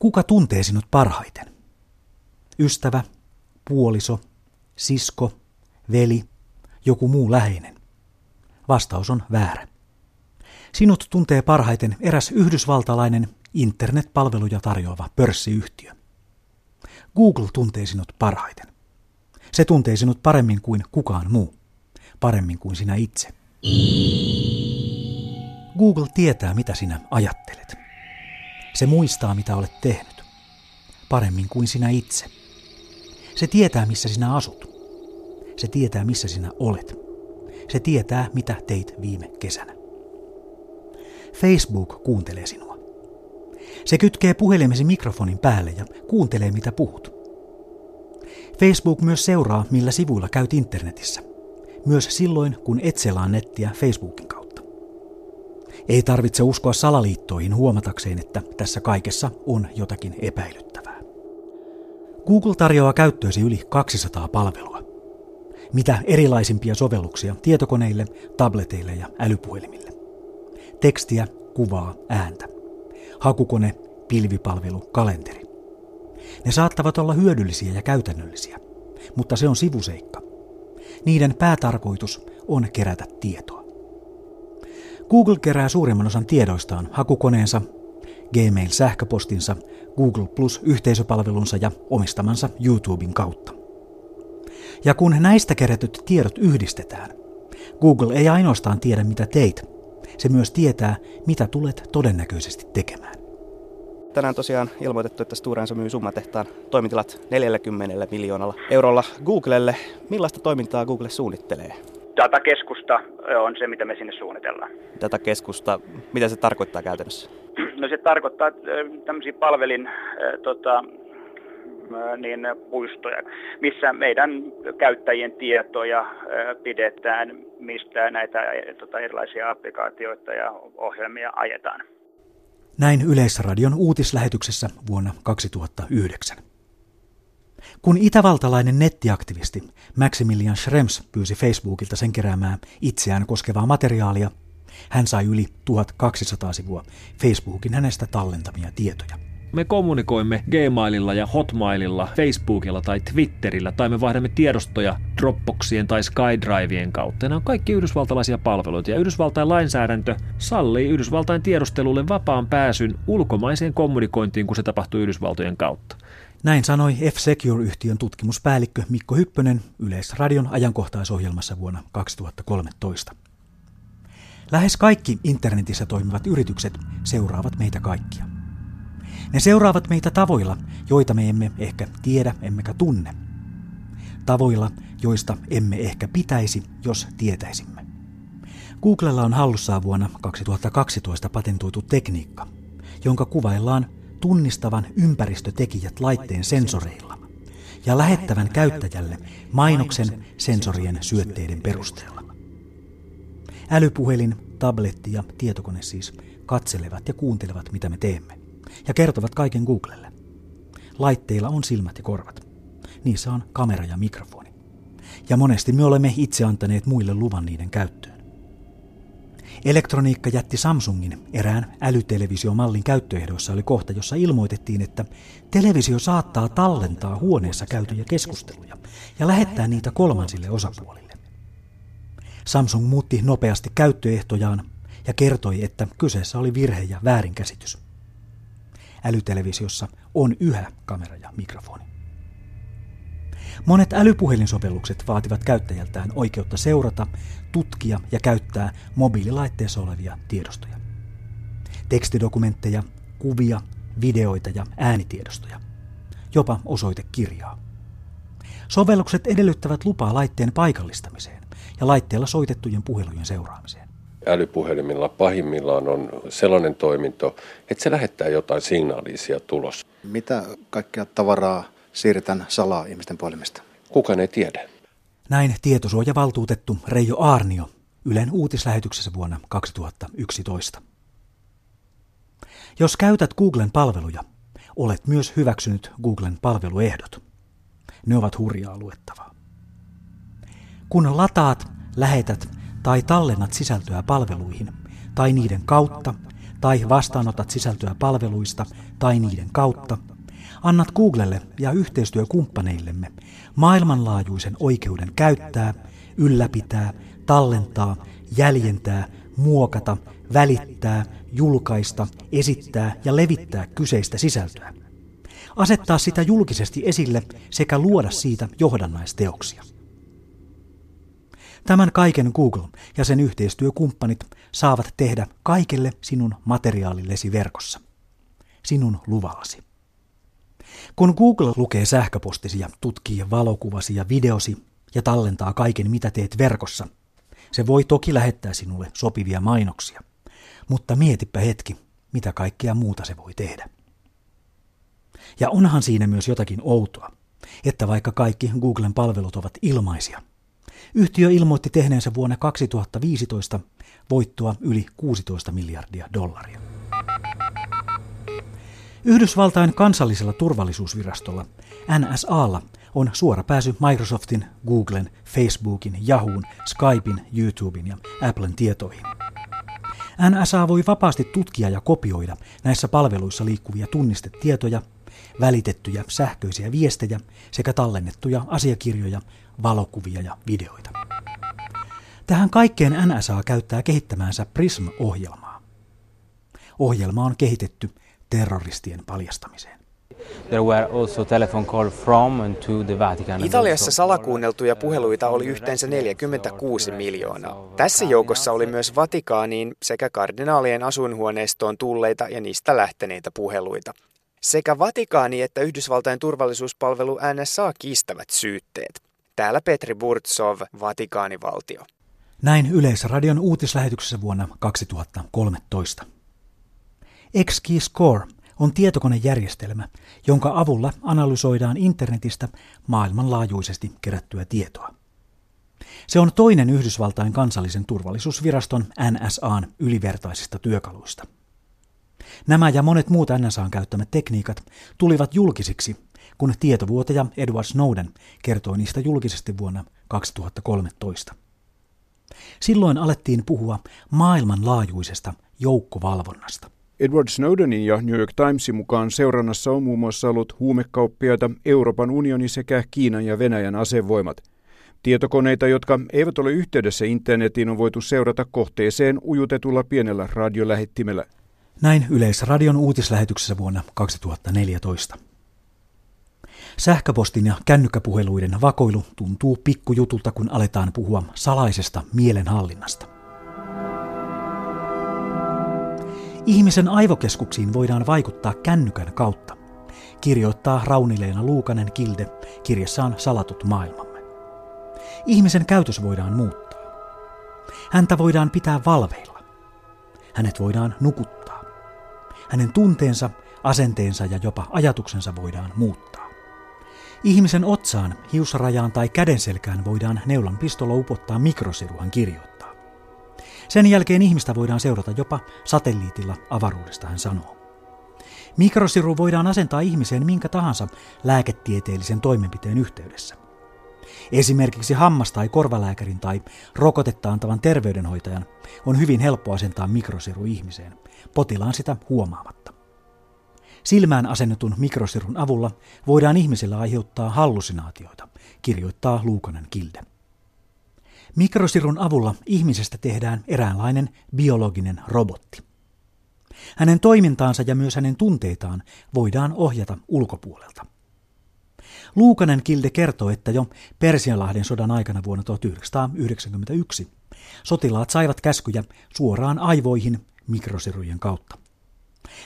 Kuka tuntee sinut parhaiten? Ystävä, puoliso, sisko, veli, joku muu läheinen? Vastaus on väärä. Sinut tuntee parhaiten eräs yhdysvaltalainen internetpalveluja tarjoava pörssiyhtiö. Google tuntee sinut parhaiten. Se tuntee sinut paremmin kuin kukaan muu, paremmin kuin sinä itse. Google tietää, mitä sinä ajattelet. Se muistaa, mitä olet tehnyt, paremmin kuin sinä itse. Se tietää, missä sinä asut. Se tietää, missä sinä olet. Se tietää, mitä teit viime kesänä. Facebook kuuntelee sinua. Se kytkee puhelimesi mikrofonin päälle ja kuuntelee, mitä puhut. Facebook myös seuraa, millä sivuilla käyt internetissä. Myös silloin, kun et selaa nettiä Facebookin. Ei tarvitse uskoa salaliittoihin huomatakseen, että tässä kaikessa on jotakin epäilyttävää. Google tarjoaa käyttöösi yli 200 palvelua. Mitä erilaisimpia sovelluksia tietokoneille, tableteille ja älypuhelimille. Tekstiä, kuvaa, ääntä. Hakukone, pilvipalvelu, kalenteri. Ne saattavat olla hyödyllisiä ja käytännöllisiä, mutta se on sivuseikka. Niiden päätarkoitus on kerätä tietoa. Google kerää suurimman osan tiedoistaan hakukoneensa, Gmail-sähköpostinsa, Google Plus-yhteisöpalvelunsa ja omistamansa YouTuben kautta. Ja kun näistä kerätyt tiedot yhdistetään, Google ei ainoastaan tiedä mitä teit, se myös tietää, mitä tulet todennäköisesti tekemään. Tänään tosiaan ilmoitettu, että Stora Enso myy summatehtaan toimitilat 40 miljoonalla eurolla Googlelle. Millaista toimintaa Google suunnittelee? Datakeskusta on se, mitä me sinne suunnitellaan. Datakeskusta, mitä se tarkoittaa käytännössä? No se tarkoittaa tämmöisiä palvelin tota, niin puistoja, missä meidän käyttäjien tietoja pidetään, mistä näitä tota, erilaisia applikaatioita ja ohjelmia ajetaan. Näin Yleisradion uutislähetyksessä vuonna 2009. Kun itävaltalainen nettiaktivisti Maximilian Schrems pyysi Facebookilta sen keräämään itseään koskevaa materiaalia, hän sai yli 1200 sivua Facebookin hänestä tallentamia tietoja. Me kommunikoimme Gmaililla ja Hotmaililla, Facebookilla tai Twitterillä, tai me vaihdamme tiedostoja Dropboxien tai SkyDrivien kautta. Nämä on kaikki yhdysvaltalaisia palveluita, ja Yhdysvaltain lainsäädäntö sallii Yhdysvaltain tiedustelulle vapaan pääsyn ulkomaiseen kommunikointiin, kun se tapahtuu Yhdysvaltojen kautta. Näin sanoi F-Secure-yhtiön tutkimuspäällikkö Mikko Hyppönen Yleisradion ajankohtaisohjelmassa vuonna 2013. Lähes kaikki internetissä toimivat yritykset seuraavat meitä kaikkia. Ne seuraavat meitä tavoilla, joita me emme ehkä tiedä emmekä tunne. Tavoilla, joista emme ehkä pitäisi, jos tietäisimme. Googlella on hallussaan vuonna 2012 patentoitu tekniikka, jonka kuvaillaan tunnistavan ympäristötekijät laitteen sensoreilla ja lähettävän käyttäjälle mainoksen sensorien syötteiden perusteella. Älypuhelin, tabletti ja tietokone siis katselevat ja kuuntelevat, mitä me teemme ja kertovat kaiken Googlelle. Laitteilla on silmät ja korvat. Niissä on kamera ja mikrofoni. Ja monesti me olemme itse antaneet muille luvan niiden käyttöön. Elektroniikka jätti Samsungin erään älytelevisiomallin käyttöehdoissa oli kohta, jossa ilmoitettiin, että televisio saattaa tallentaa huoneessa käytyjä keskusteluja ja lähettää niitä kolmansille osapuolille. Samsung muutti nopeasti käyttöehtojaan ja kertoi, että kyseessä oli virhe ja väärinkäsitys älytelevisiossa on yhä kamera ja mikrofoni. Monet älypuhelinsovellukset vaativat käyttäjältään oikeutta seurata, tutkia ja käyttää mobiililaitteessa olevia tiedostoja. Tekstidokumentteja, kuvia, videoita ja äänitiedostoja. Jopa osoitekirjaa. Sovellukset edellyttävät lupaa laitteen paikallistamiseen ja laitteella soitettujen puhelujen seuraamiseen älypuhelimilla pahimmillaan on sellainen toiminto, että se lähettää jotain signaalisia tulos. Mitä kaikkea tavaraa siirretään salaa ihmisten puhelimesta? Kukaan ei tiedä. Näin tietosuojavaltuutettu Reijo Aarnio Ylen uutislähetyksessä vuonna 2011. Jos käytät Googlen palveluja, olet myös hyväksynyt Googlen palveluehdot. Ne ovat hurjaa luettavaa. Kun lataat, lähetät tai tallennat sisältöä palveluihin tai niiden kautta tai vastaanotat sisältöä palveluista tai niiden kautta, annat Googlelle ja yhteistyökumppaneillemme maailmanlaajuisen oikeuden käyttää, ylläpitää, tallentaa, jäljentää, muokata, välittää, julkaista, esittää ja levittää kyseistä sisältöä. Asettaa sitä julkisesti esille sekä luoda siitä johdannaisteoksia. Tämän kaiken Google ja sen yhteistyökumppanit saavat tehdä kaikelle sinun materiaalillesi verkossa. Sinun luvallasi. Kun Google lukee sähköpostisi ja tutkii valokuvasi ja videosi ja tallentaa kaiken mitä teet verkossa, se voi toki lähettää sinulle sopivia mainoksia. Mutta mietipä hetki, mitä kaikkea muuta se voi tehdä. Ja onhan siinä myös jotakin outoa, että vaikka kaikki Googlen palvelut ovat ilmaisia, yhtiö ilmoitti tehneensä vuonna 2015 voittoa yli 16 miljardia dollaria. Yhdysvaltain kansallisella turvallisuusvirastolla NSAlla on suora pääsy Microsoftin, Googlen, Facebookin, Yahoon, Skypein, YouTuben ja Applen tietoihin. NSA voi vapaasti tutkia ja kopioida näissä palveluissa liikkuvia tunnistetietoja, välitettyjä sähköisiä viestejä sekä tallennettuja asiakirjoja, valokuvia ja videoita. Tähän kaikkeen NSA käyttää kehittämäänsä PRISM-ohjelmaa. Ohjelma on kehitetty terroristien paljastamiseen. Italiassa salakuunneltuja puheluita oli yhteensä 46 miljoonaa. Tässä joukossa oli myös Vatikaaniin sekä kardinaalien asuinhuoneistoon tulleita ja niistä lähteneitä puheluita. Sekä Vatikaani että Yhdysvaltain turvallisuuspalvelu NSA kiistävät syytteet. Täällä Petri Burtsov, Vatikaanivaltio. Näin Yleisradion uutislähetyksessä vuonna 2013. X-Keyscore on tietokonejärjestelmä, jonka avulla analysoidaan internetistä maailmanlaajuisesti kerättyä tietoa. Se on toinen Yhdysvaltain kansallisen turvallisuusviraston NSAn ylivertaisista työkaluista. Nämä ja monet muut NSAn käyttämät tekniikat tulivat julkisiksi, kun tietovuotaja Edward Snowden kertoi niistä julkisesti vuonna 2013. Silloin alettiin puhua maailmanlaajuisesta joukkovalvonnasta. Edward Snowdenin ja New York Timesin mukaan seurannassa on muun muassa ollut huumekauppiaita, Euroopan unioni sekä Kiinan ja Venäjän asevoimat. Tietokoneita, jotka eivät ole yhteydessä internetiin, on voitu seurata kohteeseen ujutetulla pienellä radiolähettimellä. Näin Yleisradion uutislähetyksessä vuonna 2014. Sähköpostin ja kännykkäpuheluiden vakoilu tuntuu pikkujutulta, kun aletaan puhua salaisesta mielenhallinnasta. Ihmisen aivokeskuksiin voidaan vaikuttaa kännykän kautta, kirjoittaa Raunileena Luukanen Kilde kirjassaan Salatut maailmamme. Ihmisen käytös voidaan muuttaa. Häntä voidaan pitää valveilla. Hänet voidaan nukuttaa. Hänen tunteensa, asenteensa ja jopa ajatuksensa voidaan muuttaa. Ihmisen otsaan, hiusrajaan tai kädenselkään voidaan neulan pistolla upottaa mikrosiruhan kirjoittaa. Sen jälkeen ihmistä voidaan seurata jopa satelliitilla avaruudesta, hän sanoo. Mikrosiru voidaan asentaa ihmiseen minkä tahansa lääketieteellisen toimenpiteen yhteydessä. Esimerkiksi hammas- tai korvalääkärin tai rokotetta antavan terveydenhoitajan on hyvin helppo asentaa mikrosiru ihmiseen, potilaan sitä huomaamatta. Silmään asennetun mikrosirun avulla voidaan ihmisellä aiheuttaa hallusinaatioita, kirjoittaa Luukanen Kilde. Mikrosirun avulla ihmisestä tehdään eräänlainen biologinen robotti. Hänen toimintaansa ja myös hänen tunteitaan voidaan ohjata ulkopuolelta. Luukanen Kilde kertoo, että jo Persianlahden sodan aikana vuonna 1991 sotilaat saivat käskyjä suoraan aivoihin mikrosirujen kautta.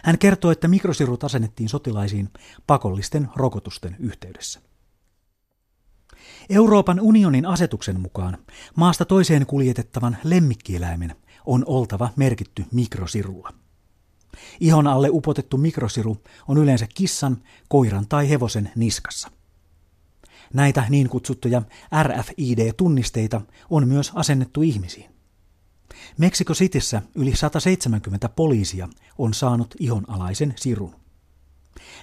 Hän kertoo, että mikrosirut asennettiin sotilaisiin pakollisten rokotusten yhteydessä. Euroopan unionin asetuksen mukaan maasta toiseen kuljetettavan lemmikkieläimen on oltava merkitty mikrosirulla. Ihon alle upotettu mikrosiru on yleensä kissan, koiran tai hevosen niskassa. Näitä niin kutsuttuja RFID-tunnisteita on myös asennettu ihmisiin. Meksiko Cityssä yli 170 poliisia on saanut ihonalaisen sirun.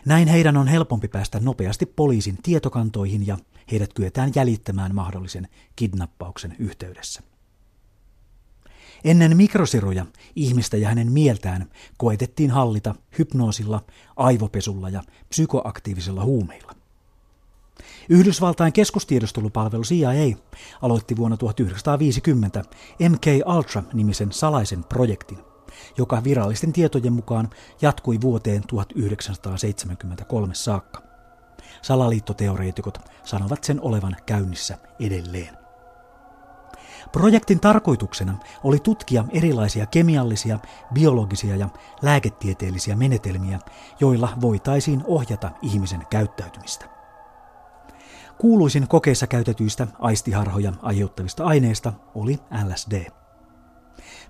Näin heidän on helpompi päästä nopeasti poliisin tietokantoihin ja heidät kyetään jäljittämään mahdollisen kidnappauksen yhteydessä. Ennen mikrosiruja ihmistä ja hänen mieltään koetettiin hallita hypnoosilla, aivopesulla ja psykoaktiivisilla huumeilla. Yhdysvaltain keskustiedustelupalvelu CIA aloitti vuonna 1950 MK Ultra-nimisen salaisen projektin, joka virallisten tietojen mukaan jatkui vuoteen 1973 saakka. Salaliittoteoreetikot sanovat sen olevan käynnissä edelleen. Projektin tarkoituksena oli tutkia erilaisia kemiallisia, biologisia ja lääketieteellisiä menetelmiä, joilla voitaisiin ohjata ihmisen käyttäytymistä. Kuuluisin kokeessa käytetyistä aistiharhoja aiheuttavista aineista oli LSD.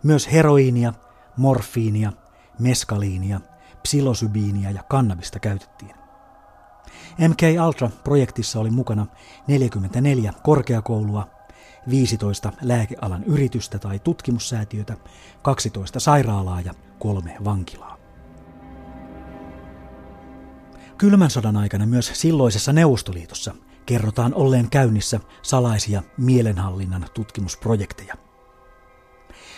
Myös heroiinia, morfiinia, meskaliinia, psilosybiinia ja kannabista käytettiin. MK Ultra-projektissa oli mukana 44 korkeakoulua, 15 lääkealan yritystä tai tutkimussäätiötä, 12 sairaalaa ja kolme vankilaa. Kylmän sodan aikana myös silloisessa Neuvostoliitossa kerrotaan olleen käynnissä salaisia mielenhallinnan tutkimusprojekteja.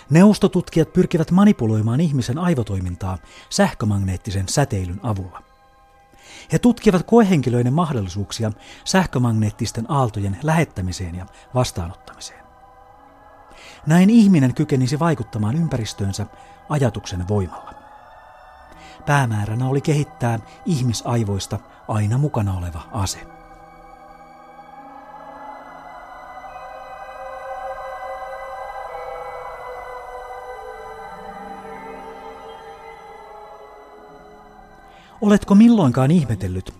Neuvostotutkijat pyrkivät manipuloimaan ihmisen aivotoimintaa sähkömagneettisen säteilyn avulla. He tutkivat koehenkilöiden mahdollisuuksia sähkömagneettisten aaltojen lähettämiseen ja vastaanottamiseen. Näin ihminen kykenisi vaikuttamaan ympäristöönsä ajatuksen voimalla. Päämääränä oli kehittää ihmisaivoista aina mukana oleva ase. Oletko milloinkaan ihmetellyt,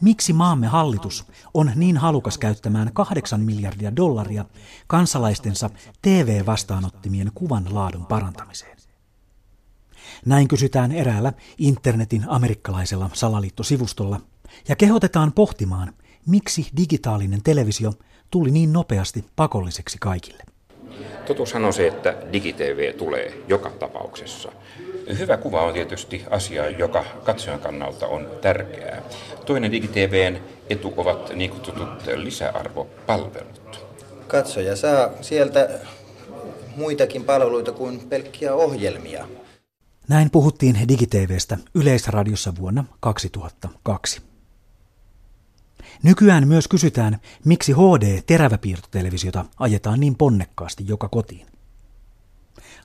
miksi maamme hallitus on niin halukas käyttämään kahdeksan miljardia dollaria kansalaistensa TV-vastaanottimien kuvan laadun parantamiseen? Näin kysytään eräällä internetin amerikkalaisella salaliittosivustolla ja kehotetaan pohtimaan, miksi digitaalinen televisio tuli niin nopeasti pakolliseksi kaikille. Totuushan on se, että digitv tulee joka tapauksessa. Hyvä kuva on tietysti asia, joka katsojan kannalta on tärkeää. Toinen digitvn etu ovat niin kutsutut lisäarvopalvelut. Katsoja saa sieltä muitakin palveluita kuin pelkkiä ohjelmia. Näin puhuttiin DigiTVstä Yleisradiossa vuonna 2002. Nykyään myös kysytään, miksi HD-teräväpiirtotelevisiota ajetaan niin ponnekkaasti joka kotiin.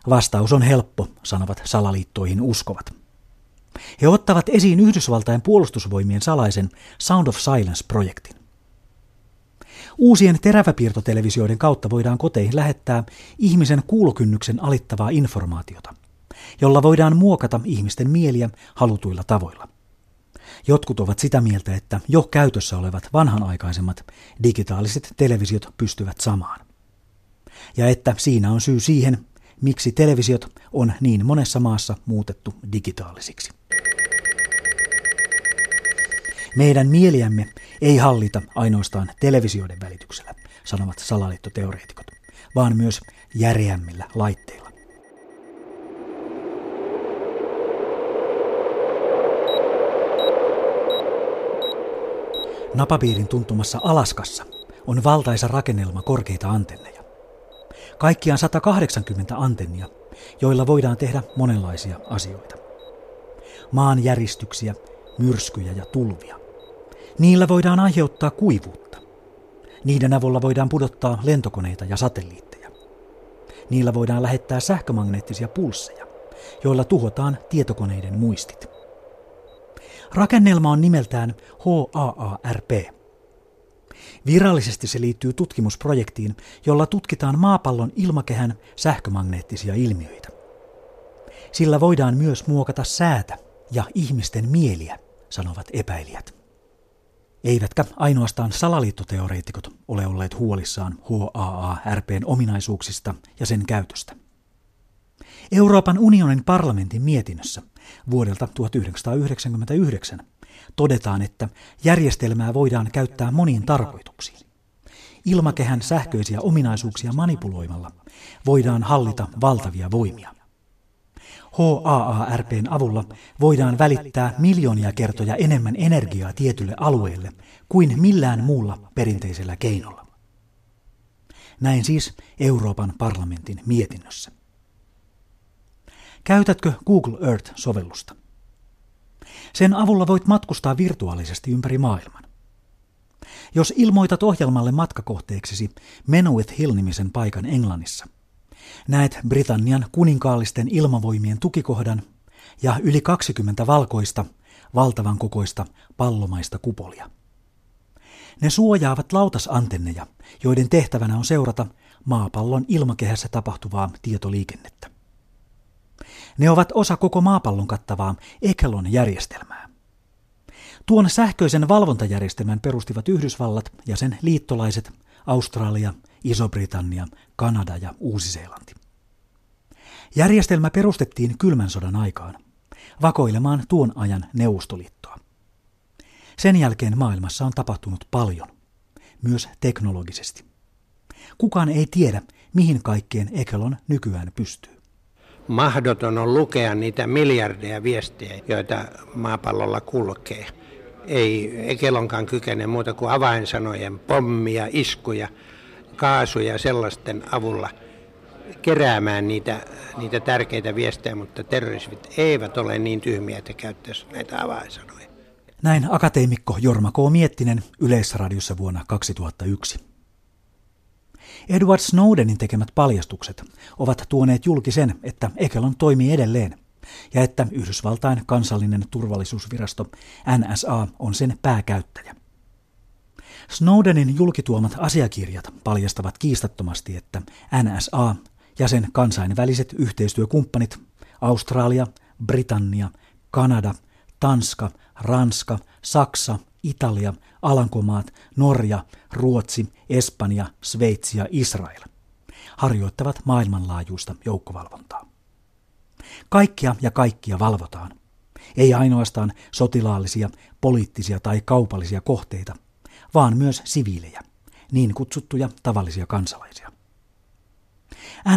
Vastaus on helppo, sanovat salaliittoihin uskovat. He ottavat esiin Yhdysvaltain puolustusvoimien salaisen Sound of Silence-projektin. Uusien teräväpiirtotelevisioiden kautta voidaan koteihin lähettää ihmisen kuulokynnyksen alittavaa informaatiota, jolla voidaan muokata ihmisten mieliä halutuilla tavoilla. Jotkut ovat sitä mieltä, että jo käytössä olevat vanhanaikaisemmat digitaaliset televisiot pystyvät samaan. Ja että siinä on syy siihen, miksi televisiot on niin monessa maassa muutettu digitaalisiksi. Meidän mieliämme ei hallita ainoastaan televisioiden välityksellä, sanovat salaliittoteoreetikot, vaan myös järeämmillä laitteilla. Napapiirin tuntumassa Alaskassa on valtaisa rakennelma korkeita antenneja. Kaikkiaan 180 antennia, joilla voidaan tehdä monenlaisia asioita. Maanjäristyksiä, myrskyjä ja tulvia. Niillä voidaan aiheuttaa kuivuutta. Niiden avulla voidaan pudottaa lentokoneita ja satelliitteja. Niillä voidaan lähettää sähkömagneettisia pulsseja, joilla tuhotaan tietokoneiden muistit. Rakennelma on nimeltään HAARP. Virallisesti se liittyy tutkimusprojektiin, jolla tutkitaan maapallon ilmakehän sähkömagneettisia ilmiöitä. Sillä voidaan myös muokata säätä ja ihmisten mieliä, sanovat epäilijät. Eivätkä ainoastaan salaliittoteoreetikot ole olleet huolissaan HAARPn ominaisuuksista ja sen käytöstä. Euroopan unionin parlamentin mietinnössä vuodelta 1999 todetaan, että järjestelmää voidaan käyttää moniin tarkoituksiin. Ilmakehän sähköisiä ominaisuuksia manipuloimalla voidaan hallita valtavia voimia. HAARPn avulla voidaan välittää miljoonia kertoja enemmän energiaa tietylle alueelle kuin millään muulla perinteisellä keinolla. Näin siis Euroopan parlamentin mietinnössä. Käytätkö Google Earth-sovellusta? Sen avulla voit matkustaa virtuaalisesti ympäri maailman. Jos ilmoitat ohjelmalle matkakohteeksesi Menoweth Hill-nimisen paikan Englannissa, näet Britannian kuninkaallisten ilmavoimien tukikohdan ja yli 20 valkoista, valtavan kokoista pallomaista kupolia. Ne suojaavat lautasantenneja, joiden tehtävänä on seurata maapallon ilmakehässä tapahtuvaa tietoliikennettä. Ne ovat osa koko maapallon kattavaa Ekelon-järjestelmää. Tuon sähköisen valvontajärjestelmän perustivat Yhdysvallat ja sen liittolaiset Australia, Iso-Britannia, Kanada ja Uusi-Seelanti. Järjestelmä perustettiin kylmän sodan aikaan, vakoilemaan tuon ajan Neuvostoliittoa. Sen jälkeen maailmassa on tapahtunut paljon, myös teknologisesti. Kukaan ei tiedä, mihin kaikkeen Ekelon nykyään pystyy. Mahdoton on lukea niitä miljardeja viestejä, joita maapallolla kulkee. Ei Ekelonkaan kykene muuta kuin avainsanojen pommia, iskuja, kaasuja sellaisten avulla keräämään niitä, niitä tärkeitä viestejä, mutta terroristit eivät ole niin tyhmiä, että käyttäisivät näitä avainsanoja. Näin akateemikko Jorma K. Miettinen Yleisradiossa vuonna 2001. Edward Snowdenin tekemät paljastukset ovat tuoneet julki sen, että Ekelon toimii edelleen ja että Yhdysvaltain kansallinen turvallisuusvirasto NSA on sen pääkäyttäjä. Snowdenin julkituomat asiakirjat paljastavat kiistattomasti, että NSA ja sen kansainväliset yhteistyökumppanit Australia, Britannia, Kanada, Tanska, Ranska, Saksa, Italia, Alankomaat, Norja, Ruotsi, Espanja, Sveitsi ja Israel harjoittavat maailmanlaajuista joukkovalvontaa. Kaikkia ja kaikkia valvotaan. Ei ainoastaan sotilaallisia, poliittisia tai kaupallisia kohteita, vaan myös siviilejä, niin kutsuttuja tavallisia kansalaisia.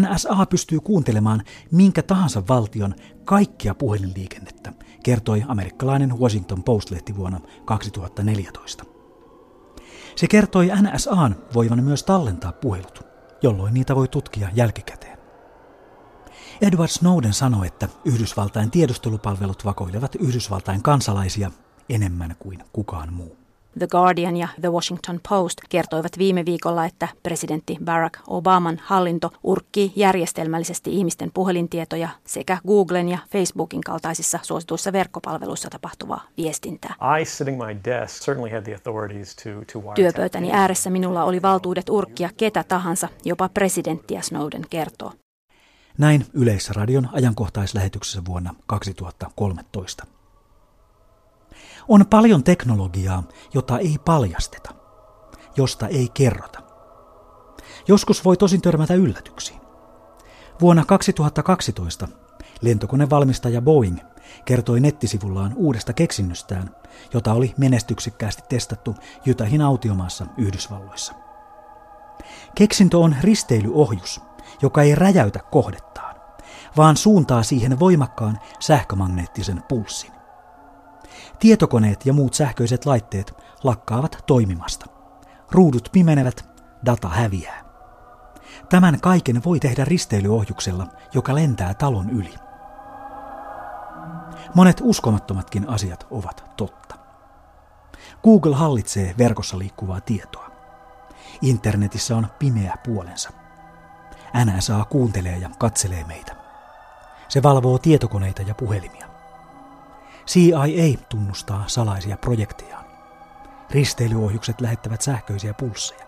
NSA pystyy kuuntelemaan minkä tahansa valtion kaikkia puhelinliikennettä, kertoi amerikkalainen Washington Post-lehti vuonna 2014. Se kertoi NSAn voivan myös tallentaa puhelut, jolloin niitä voi tutkia jälkikäteen. Edward Snowden sanoi, että Yhdysvaltain tiedustelupalvelut vakoilevat Yhdysvaltain kansalaisia enemmän kuin kukaan muu. The Guardian ja The Washington Post kertoivat viime viikolla, että presidentti Barack Obaman hallinto urkkii järjestelmällisesti ihmisten puhelintietoja sekä Googlen ja Facebookin kaltaisissa suosituissa verkkopalveluissa tapahtuvaa viestintää. Työpöytäni ääressä minulla oli valtuudet urkkia ketä tahansa, jopa presidenttiä Snowden kertoo. Näin Yleisradion ajankohtaislähetyksessä vuonna 2013. On paljon teknologiaa, jota ei paljasteta, josta ei kerrota. Joskus voi tosin törmätä yllätyksiin. Vuonna 2012 lentokonevalmistaja Boeing kertoi nettisivullaan uudesta keksinnöstään, jota oli menestyksekkäästi testattu Jytähin autiomaassa Yhdysvalloissa. Keksintö on risteilyohjus, joka ei räjäytä kohdettaan, vaan suuntaa siihen voimakkaan sähkömagneettisen pulssin. Tietokoneet ja muut sähköiset laitteet lakkaavat toimimasta. Ruudut pimenevät, data häviää. Tämän kaiken voi tehdä risteilyohjuksella, joka lentää talon yli. Monet uskomattomatkin asiat ovat totta. Google hallitsee verkossa liikkuvaa tietoa. Internetissä on pimeä puolensa. NSA kuuntelee ja katselee meitä. Se valvoo tietokoneita ja puhelimia. CIA tunnustaa salaisia projektejaan. Risteilyohjukset lähettävät sähköisiä pulsseja.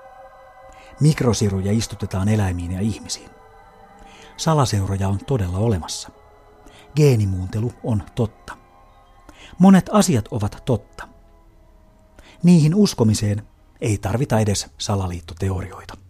Mikrosiruja istutetaan eläimiin ja ihmisiin. Salaseuroja on todella olemassa. Geenimuuntelu on totta. Monet asiat ovat totta. Niihin uskomiseen ei tarvita edes salaliittoteorioita.